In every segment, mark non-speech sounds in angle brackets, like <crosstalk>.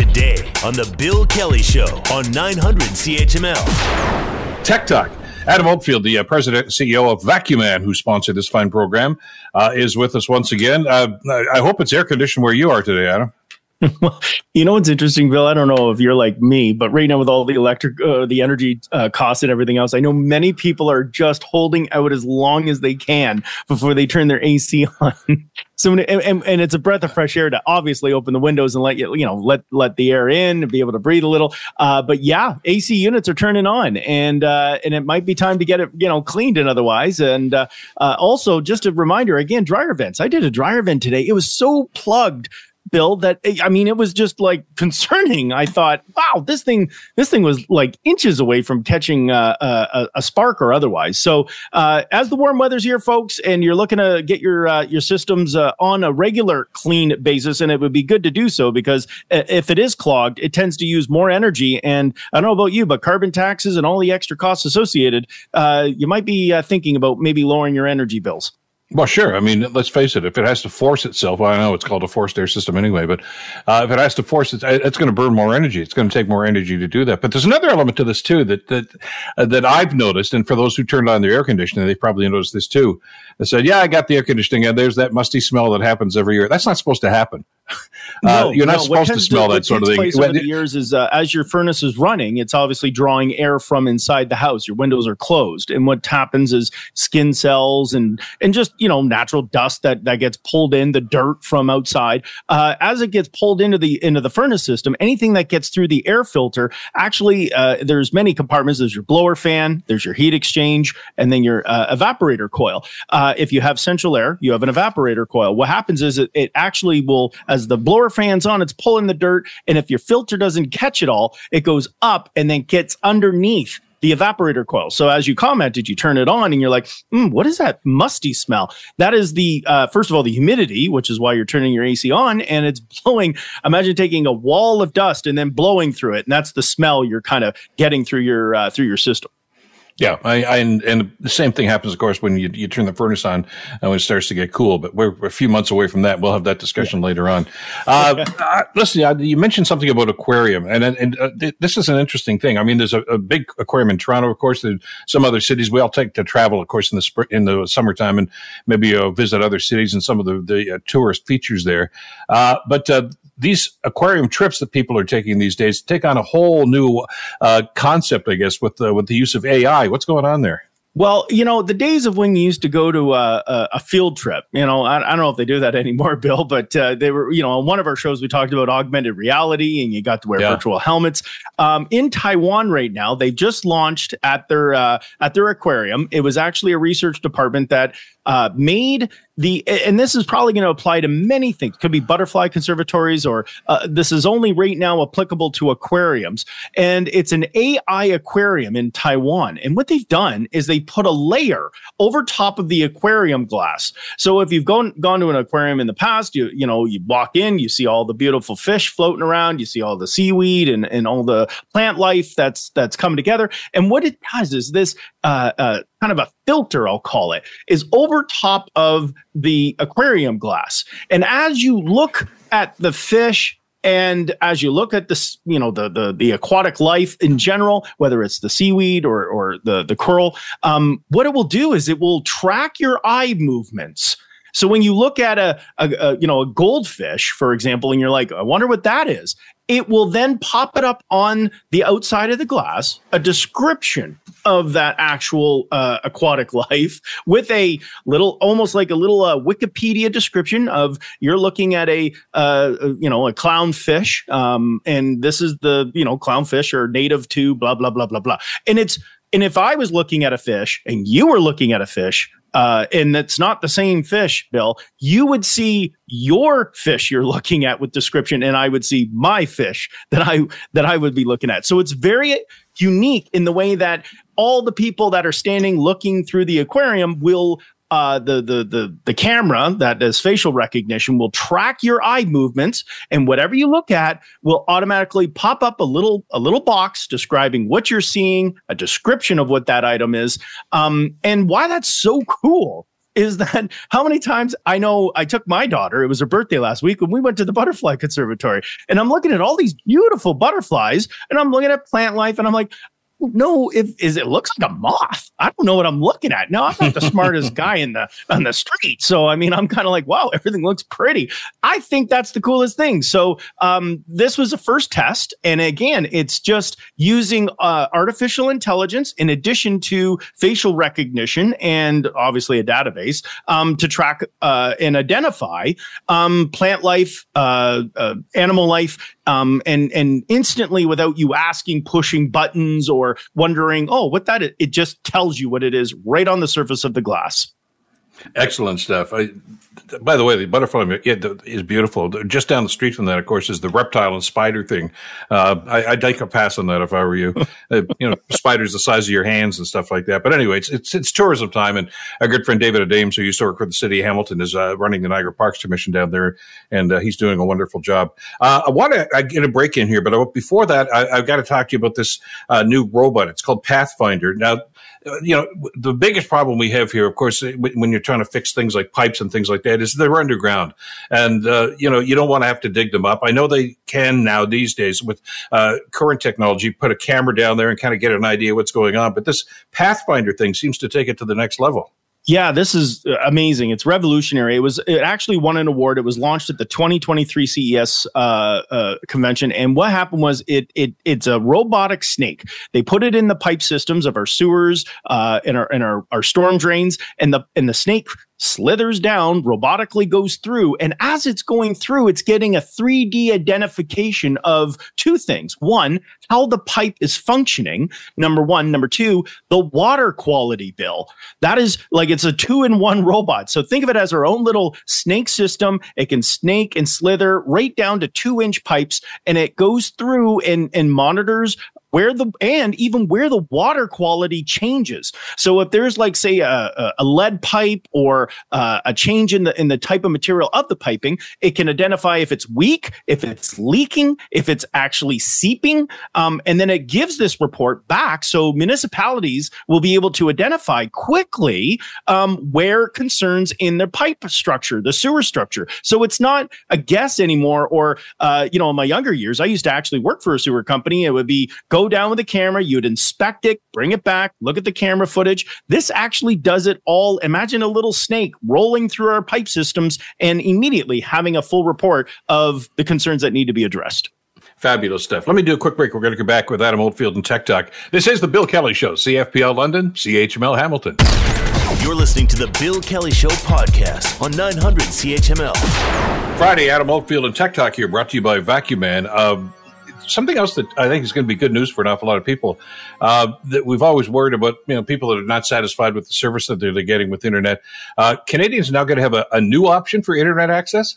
today on The Bill Kelly Show on 900 CHML. Tech Talk. Adam Oldfield, the uh, president and CEO of Vacuum Man, who sponsored this fine program, uh, is with us once again. Uh, I hope it's air conditioned where you are today, Adam. Well, <laughs> you know what's interesting, Bill? I don't know if you're like me, but right now with all the electric, uh, the energy uh, costs and everything else, I know many people are just holding out as long as they can before they turn their AC <laughs> on. so, and, and, and, it's a breath of fresh air to obviously open the windows and let you, you know, let let the air in and be able to breathe a little. Uh, but yeah, AC units are turning on, and uh, and it might be time to get it, you know, cleaned and otherwise. And uh, uh, also, just a reminder again, dryer vents. I did a dryer vent today. It was so plugged Bill, that I mean, it was just like <laughs> concerning. I thought, wow, this thing, this thing was like inches away from catching uh, uh a, a, spark or otherwise. So, uh, as the warm weather's here, folks, and you're looking to get your uh, your systems uh, on a regular clean basis, and it would be good to do so because if it is clogged, it tends to use more energy. And I don't know about you, but carbon taxes and all the extra costs associated, uh, you might be thinking about maybe lowering your energy bills. Well, sure. I mean, let's face it. If it has to force itself, well, I know it's called a forced air system anyway, but uh, if it has to force it, it's going to burn more energy. It's going to take more energy to do that. But there's another element to this too that that uh, that I've noticed, and for those who turned on their air conditioning, they probably noticed this too. They said, "Yeah, I got the air conditioning, and there's that musty smell that happens every year." That's not supposed to happen. <laughs> No, uh, you're not no. supposed to smell to, that sort of thing. Over the years is uh, as your furnace is running, it's obviously drawing air from inside the house. Your windows are closed, and what happens is skin cells and and just you know natural dust that that gets pulled in, the dirt from outside. Uh, as it gets pulled into the into the furnace system, anything that gets through the air filter, actually, uh, there's many compartments. There's your blower fan, there's your heat exchange, and then your uh, evaporator coil. Uh, if you have central air, you have an evaporator coil. What happens is it, it actually will, as the blower fan's on, it's pulling the dirt. And if your filter doesn't catch it all, it goes up and then gets underneath the evaporator coil. So as you commented, you turn it on and you're like, mm, what is that musty smell? That is the, uh, first of all, the humidity, which is why you're turning your AC on and it's <laughs> blowing. Imagine taking a wall of dust and then blowing through it. And that's the smell you're kind of getting through your, uh, through your system. Yeah, I, I, and, and, the same thing happens, of course, when you, you turn the furnace on and when it starts to get cool. But we're, we're a few months away from that. We'll have that discussion yeah. later on. Uh, <laughs> uh, listen, you mentioned something about aquarium, and and uh, th- this is an interesting thing. I mean, there's a, a, big aquarium in Toronto, of course. There's some other cities. We all take to travel, of course, in the spring, in the summertime, and maybe uh, visit other cities and some of the the uh, tourist features there. Uh, but these aquarium trips that people are taking these days take on a whole new uh, concept, I guess, with the, with the use of AI. What's going on there? Well, you know, the days of when you used to go to a, a, a field trip, you know, I, I, don't know if they do that <laughs> anymore, Bill, but uh, they were, you know, on one of our shows, we talked about augmented reality and you got to wear yeah. virtual helmets. Um, in Taiwan right now, they've just launched at their, uh, at their aquarium. It was actually a research department that uh, made the and this is probably going to apply to many things. Could be butterfly conservatories or uh, this is only right now applicable to aquariums. And it's an ai aquarium in taiwan. And what they've done is they put a layer over top of the aquarium glass. So if you've gone gone to an aquarium in the past you you know you walk in you see all the beautiful fish floating around you see all the seaweed and, and all the plant life that's that's come together. And what it does is this uh, uh, kind of a filter, I'll call it, is over top of the aquarium glass. And as you look at the fish and as you look at this, you know, the the the aquatic life in general, whether it's the seaweed or or the the coral, um, what it will do is it will track your eye movements. So when you look at a, a, a, you know a goldfish, for example, and you're like, I wonder what that is, it will then pop it up on the outside of the glass, a description of that actual uh, aquatic <laughs> life with a little, almost like a little uh, Wikipedia description of you're looking at a, uh, you know, a clownfish, um, and this is the, you know, clownfish are native to blah blah blah blah blah, and it's and if I was looking at a fish and you were looking at a fish, uh, and that's not the same fish, Bill, you would see your fish you're looking at with description, and I would see my fish that I that I would be looking at. So it's very unique in the way that all the people that are standing looking through the aquarium will uh, the the the the camera that does facial recognition will track your eye movements, and whatever you look at will automatically pop up a little a little box describing what you're seeing, a description of what that item is, um, and why that's so cool is that <laughs> how many times I know I took my daughter, it was her birthday last week, when we went to the butterfly conservatory, and I'm looking at all these beautiful butterflies, and I'm looking at plant life, and I'm like, know if is it looks like a moth. I don't know what I'm looking at. Now I'm not the smartest <laughs> guy in the on the street, so I mean I'm kind of like, wow, <laughs> everything looks pretty. I think that's the coolest thing. So um, this was a first test, and again, it's just using uh, artificial intelligence in addition to facial recognition and obviously a database um, to track uh, and identify um, plant life, uh, uh animal life, um, and and instantly without you asking, pushing buttons or wondering, oh, what that is, it just tells you what it is right on the surface of the glass. Excellent stuff. I, by the way, the butterfly is beautiful. Just down the street from that, of course, is the reptile and spider thing. Uh, I, would take a pass on that if I were you. <laughs> uh, you know, spiders the size of your hands and stuff like that. But anyway, it's, it's, it's tourism time, and a good friend David Adames, who used to work for the city of Hamilton, is uh, running the Niagara Parks Commission down there, and uh, he's doing a wonderful job. Uh, I want to get a break in here, but before that, I, have got to talk to you about this uh, new robot. It's called Pathfinder. Now, you know, the biggest problem we have here, of course, when you're trying to fix things like pipes and things like that, is they're underground, and uh, you know, you don't want to have to dig them up. I know they can now these days with uh, current technology, put a camera down there and kind of get an idea what's going on. But this Pathfinder thing seems to take it to the next level. Yeah, this is uh, amazing. It's revolutionary. It was it actually won an award. It was launched at the 2023 CES uh, uh, convention, and what happened was it it it's a robotic snake. They put it in the pipe systems of our sewers, uh, in our in our, our storm drains, and the and the snake slithers down, robotically goes through. And as it's going through, it's getting a 3D identification of two things. One, how the pipe is functioning. Number one. Number two, the water quality bill. That is like it's a two in one <laughs> robot. So think of it as our own little snake system. It can snake and slither right down to two inch pipes and it goes through and, and monitors where the and even where the water quality changes. So if there's like say a, a lead pipe or uh, a change in the in the type of material of the piping, it can identify if it's weak, if it's leaking, if it's actually seeping, um, and then it gives this report back. So municipalities will be able to identify quickly um, where concerns in their pipe structure, the sewer structure. So it's not a guess anymore. Or uh, you know, in my younger years, I used to actually work for a sewer company. It would be go go down with the camera, you'd inspect it, bring it back, look at the camera footage. This actually does it all. Imagine a little snake rolling through our pipe systems and immediately having a full report of the concerns that need to be addressed. Fabulous stuff. Let me do a quick break. We're going to come back with Adam Oldfield and Tech Talk. This is the Bill Kelly Show, CFPL London, CHML Hamilton. You're listening to the Bill Kelly Show podcast on 900 CHML. Friday, Adam Oldfield and Tech Talk here, brought to you by Vacuum Man. Um, something else that I think is going to be good news for an awful lot of people uh, that we've always worried about, you know, people that are not satisfied with the service that they're, getting with the internet. Uh, Canadians are now going to have a, a new option for internet access.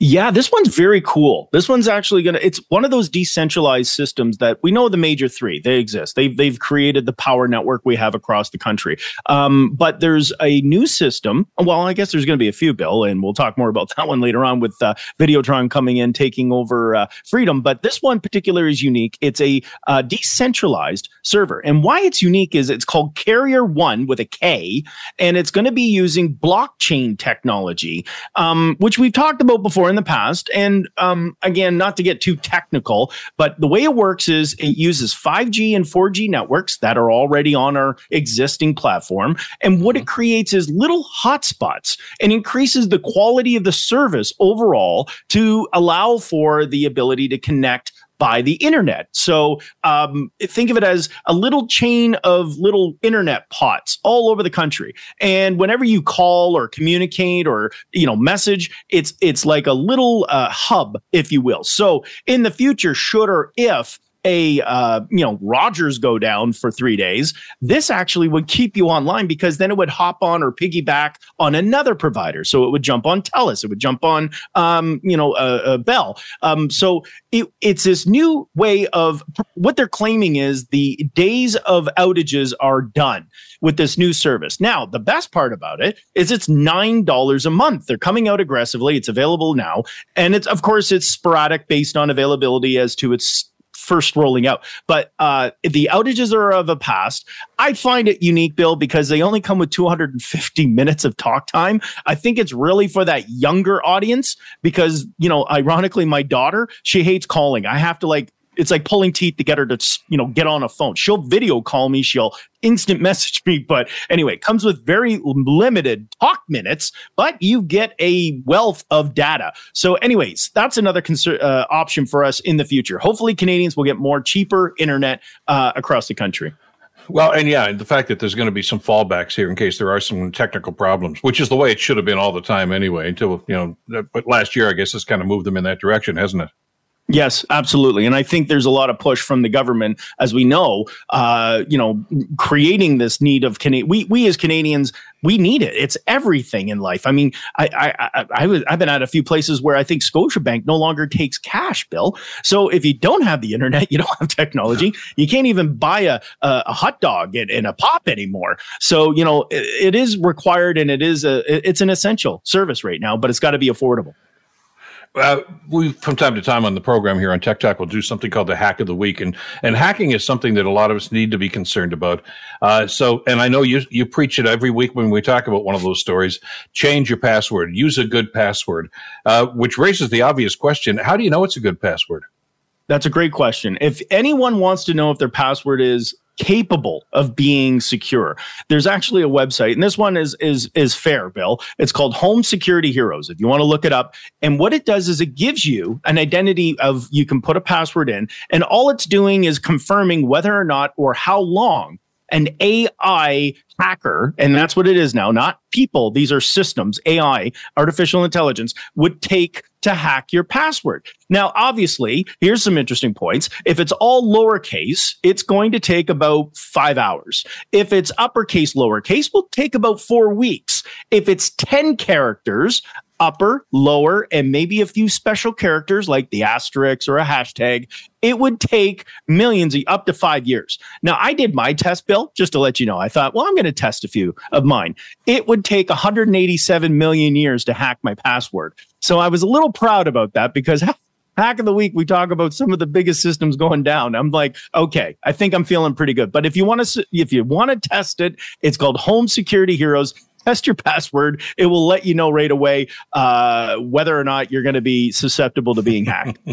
Yeah, this one's very cool. This one's actually going to, it's one of those decentralized systems that we know the major three, they exist. They've, they've created the power network we have across the country. Um, but there's a new system. Well, I guess there's going to be a few, Bill, and we'll talk more about <laughs> that one later on with uh, Videotron coming in, taking over uh, Freedom. But this one particular is unique. It's a uh, decentralized server. And why it's unique is it's called Karrier One with a K, and it's going to be using blockchain technology, um, which we've talked about before in the past. And um, again, not to get too technical, but the way it works is it uses 5G and 4G networks that are already on our existing platform. And what it mm-hmm. creates is little hotspots and increases the quality of the service overall to allow for the ability to connect by the internet. So um, think of it as a little chain of little internet pots all over the country. And whenever you call or communicate or you know message, it's it's like a little uh, hub, if you will. So in the future, should or if a uh, you know Rogers go down for three days, this actually would keep you online because then it would hop on or piggyback on another provider. So it would jump on Telus, it would jump on um, you know uh, uh, Bell. Um, so it, it's this new way of what they're claiming is the days of outages are done with this new service. Now the best part about it is it's nine dollars a month. They're coming out aggressively. It's available now, and it's of course it's sporadic based on availability as to its first rolling out. But uh, the outages are of the past. I find it unique, Bill, because they only come with 250 <laughs> minutes of talk time. I think it's really for that younger audience because, you know, ironically, my daughter, she hates calling. I have to like it's like pulling teeth to get her to you know get on a phone. She'll video call me. She'll instant <laughs> message me. But anyway, comes with very limited talk minutes, but you get a wealth of data. So, anyways, that's another uh, option for us in the future. Hopefully, Canadians will get more cheaper internet uh, across the country. Well, and yeah, the fact that there's going to be some fallbacks here in case there are some technical problems, which is the way it should have been all the time anyway. Until you know, but last year I guess has kind of moved them in that direction, hasn't it? Yes, absolutely, and I think there's a lot of push from the government, as we know. Uh, you know, creating this need of Canadian. We we as Canadians, we need it. It's everything in life. I mean, I I, I, I was I've been at a few places where I think Scotiabank no longer takes cash, Bill. So if you don't have the internet, <laughs> you don't have technology. You can't even buy a a, a hot dog and, a pop anymore. So you know, it, it is required and it is a it's an essential service right now, but it's got to be affordable. Uh, we from time to time on the program here on Tech Talk, we'll do something called the Hack of the Week, and and hacking is something that a lot of us need to be concerned about. Uh, so, and I know you you preach it every week when we talk about one of those stories. Change your password. Use a good password, uh, which raises the obvious question: How do you know it's a good password? That's a great question. If anyone wants to know if their password is capable of being secure. There's actually a website, and this one is is is fair, Bill. It's called Home Security Heroes. If you want to look it up, and what it does is it gives you an identity of you can put a password in, and all it's doing is confirming whether or not or how long an AI hacker, and that's what it is now, not people, these are systems, AI, artificial intelligence, would take to hack your password. Now, obviously, here's some interesting points. If it's all lowercase, it's going to take about five hours. If it's uppercase, lowercase, will take about four weeks. If it's 10 characters, upper, lower, and maybe a few special characters like the asterisk or a hashtag, it would take millions, up to five years. Now, I did my test, Bill, just to let you know. I thought, well, I'm going to test a few of mine. It would take 187 million years to hack my password. So I was a little proud about that because <laughs> hack of the week we talk about some of the biggest systems going down i'm like okay i think i'm feeling pretty good but if you want to if you want to test it it's called home security heroes test your password. It will let you know right away uh, whether or not you're going to be susceptible to being hacked. <laughs>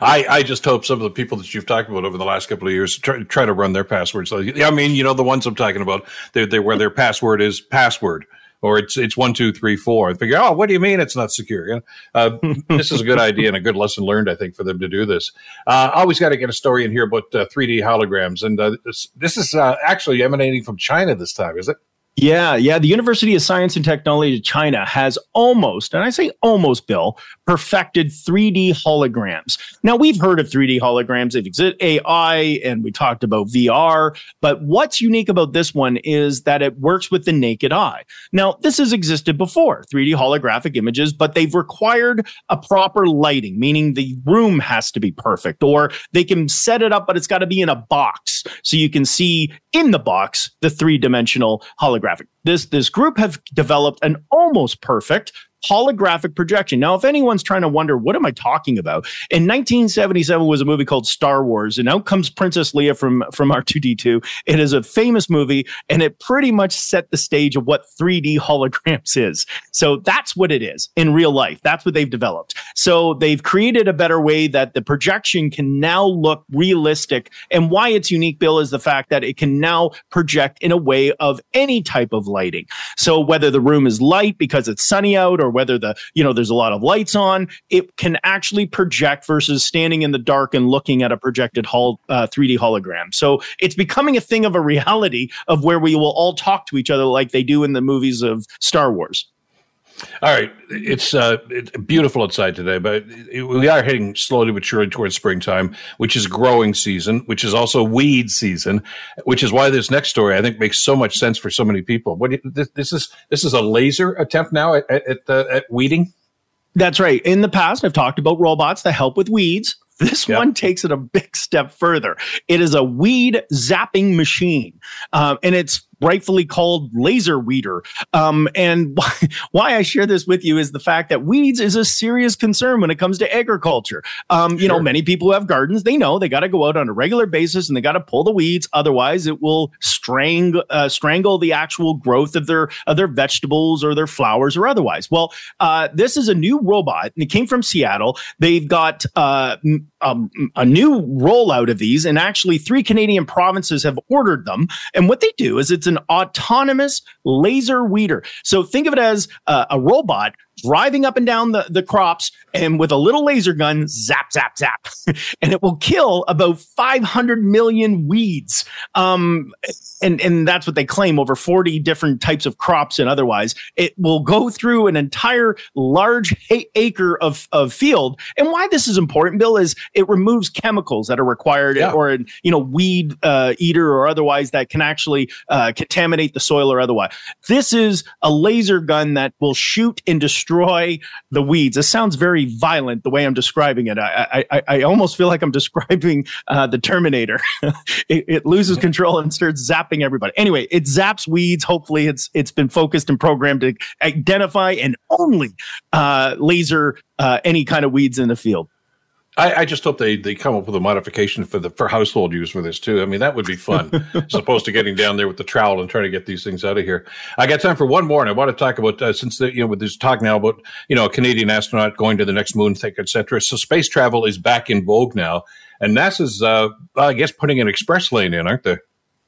I, I just hope some of the people that you've talked about over the last couple of years try, try to run their passwords. I mean, you know, the ones I'm talking about, they they where their password is password or it's it's one two three four. I figure, oh, what do you mean it's not secure? Uh, <laughs> this is a good idea and a good lesson learned, I think, for them to do this. Uh, always got to get a story in here about uh, 3D holograms, and uh, this, this is uh, actually emanating from China this time, is it? Yeah, yeah. The University of Science and Technology of China has almost, and I say almost, Bill, perfected 3D holograms. Now, we've heard of 3D holograms, they've existed AI, and we talked about VR. But what's unique about this one is that it works with the naked eye. Now, this has existed before 3D holographic images, but they've required a proper lighting, meaning the room has to be perfect, or they can set it up, but it's got to be in a box so you can see in the box the three dimensional holographic. This this group have developed an almost perfect holographic projection. Now, if anyone's trying to wonder, what am I talking about? In 1977 was a movie called Star Wars, and out comes Princess Leia from, from R2D2. It is a famous movie, and it pretty much set the stage of what 3D holograms is. So that's what it is in real life. That's what they've developed. So they've created a better way that the projection can now look realistic. And why it's unique, Bill, is the fact that it can now project in a way of any type of lighting. So whether the room is light because it's sunny out or or whether the you know there's a lot of lights on it can actually project versus standing in the dark and looking at a projected hol- uh, 3d hologram. So it's becoming a thing of a reality of where we will all talk to each other like they do in the movies of star wars all right, it's uh, it's beautiful outside today, but we are heading slowly but surely towards springtime, which is growing season, which is also weed season, which is why this next story I think makes so much sense for so many people. What this, this is this is a laser attempt now at at, uh, at weeding. That's right. In the past, I've talked about robots that help with weeds. This yep. one takes it a big step further. It is a weed zapping machine, um, and it's rightfully called laser weeder. Um, and <laughs> why, why, I share this with you is the fact that weeds is a serious concern when it comes to agriculture. Um, you sure. know, many people who have gardens, they know they got to go out on a regular basis and they got to pull the weeds. Otherwise, it will strangle uh, strangle the actual growth of their of their vegetables or their flowers or otherwise. Well, uh, this is a new robot, and it came from Seattle. They've got uh, Um, a new rollout of these, and actually, three Canadian provinces have ordered them. And what they do is it's an autonomous laser weeder. So think of it as a robot driving up and down the, the crops and with a little laser gun, zap, zap, zap. <laughs> and it will kill about 500 million weeds. Um, and, and that's what they claim over 40 different types of crops and otherwise. It will go through an entire large acre of, of field. And why this is important, Bill, is it removes chemicals that are required yeah. or, you know, weed uh, eater or otherwise that can actually uh, contaminate the soil or otherwise. This is a laser gun that will shoot and destroy destroy the weeds. This sounds very violent the way I'm describing it. I I, I almost feel like I'm <laughs> describing uh, the Terminator. <laughs> it, it, loses control and starts zapping everybody. Anyway, it zaps weeds. Hopefully, it's it's been focused and programmed to identify and only uh, laser uh, any kind of weeds in the field. I, I, just hope they, they come up with a modification for the for household use for this too. I mean, that would be fun, as <laughs> opposed to getting down there with the trowel and trying to get these things out of here. I got time for one more, and I want to talk about uh, since the, you know with this talk now about you know a Canadian astronaut going to the next moon, etc. So space travel is back in vogue now, and NASA's uh, I guess putting an express lane in, aren't they?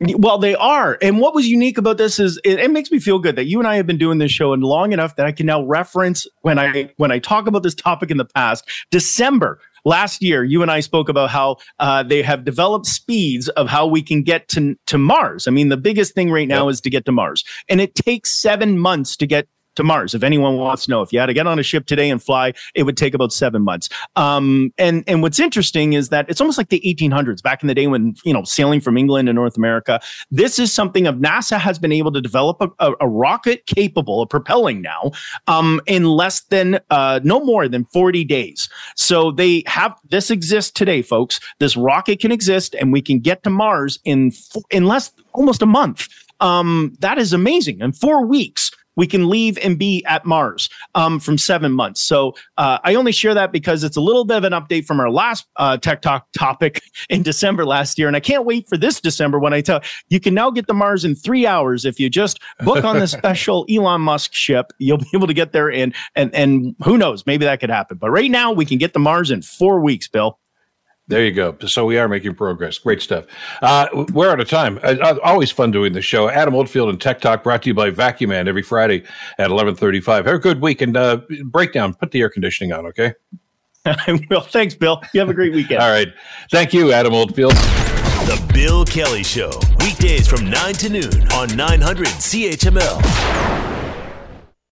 Well, they are. And what was unique about this is it, it, makes me feel good that you and I have been doing this show and long enough that I can now reference when I when I talk about this topic in the past. December last year, you and I spoke about how uh, they have developed speeds of how we can get to, to Mars. I mean, the biggest thing right now yep. is to get to Mars. And it takes seven months to get to Mars. If anyone wants to know, if you had to get on a ship today and fly, it would take about seven months. Um, and and what's interesting is that it's almost like the 1800s, back in the day when you know sailing from England to North America. This is something of NASA has been able to develop a, a, a rocket capable of propelling now um, in less than uh, no more than 40 days. So they have this exists today, folks. This rocket can exist, and we can get to Mars in in less almost a month. Um, that is amazing. In four weeks, we can leave and be at Mars um, from seven months. So uh, I only share that because it's a little bit of an update from our last uh, Tech Talk topic <laughs> in December last year. And I can't wait for this December when I tell you can now get to Mars in three hours. If you just book on the <laughs> special Elon Musk ship, you'll be able to get there. And, and, and who knows, maybe that could happen. But right now we can get to Mars in four weeks, Bill. There you go. So we are making progress. Great stuff. Uh, we're out of time. Uh, always fun doing the show. Adam Oldfield and Tech Talk brought to you by Vacuum Man every Friday at 1135. Have a good week and uh, breakdown. Put the air conditioning on, okay? <laughs> I will. Thanks, Bill. You have a great weekend. <laughs> All right. Thank you, Adam Oldfield. The Bill Kelly Show. Weekdays from 9 to noon on 900 CHML.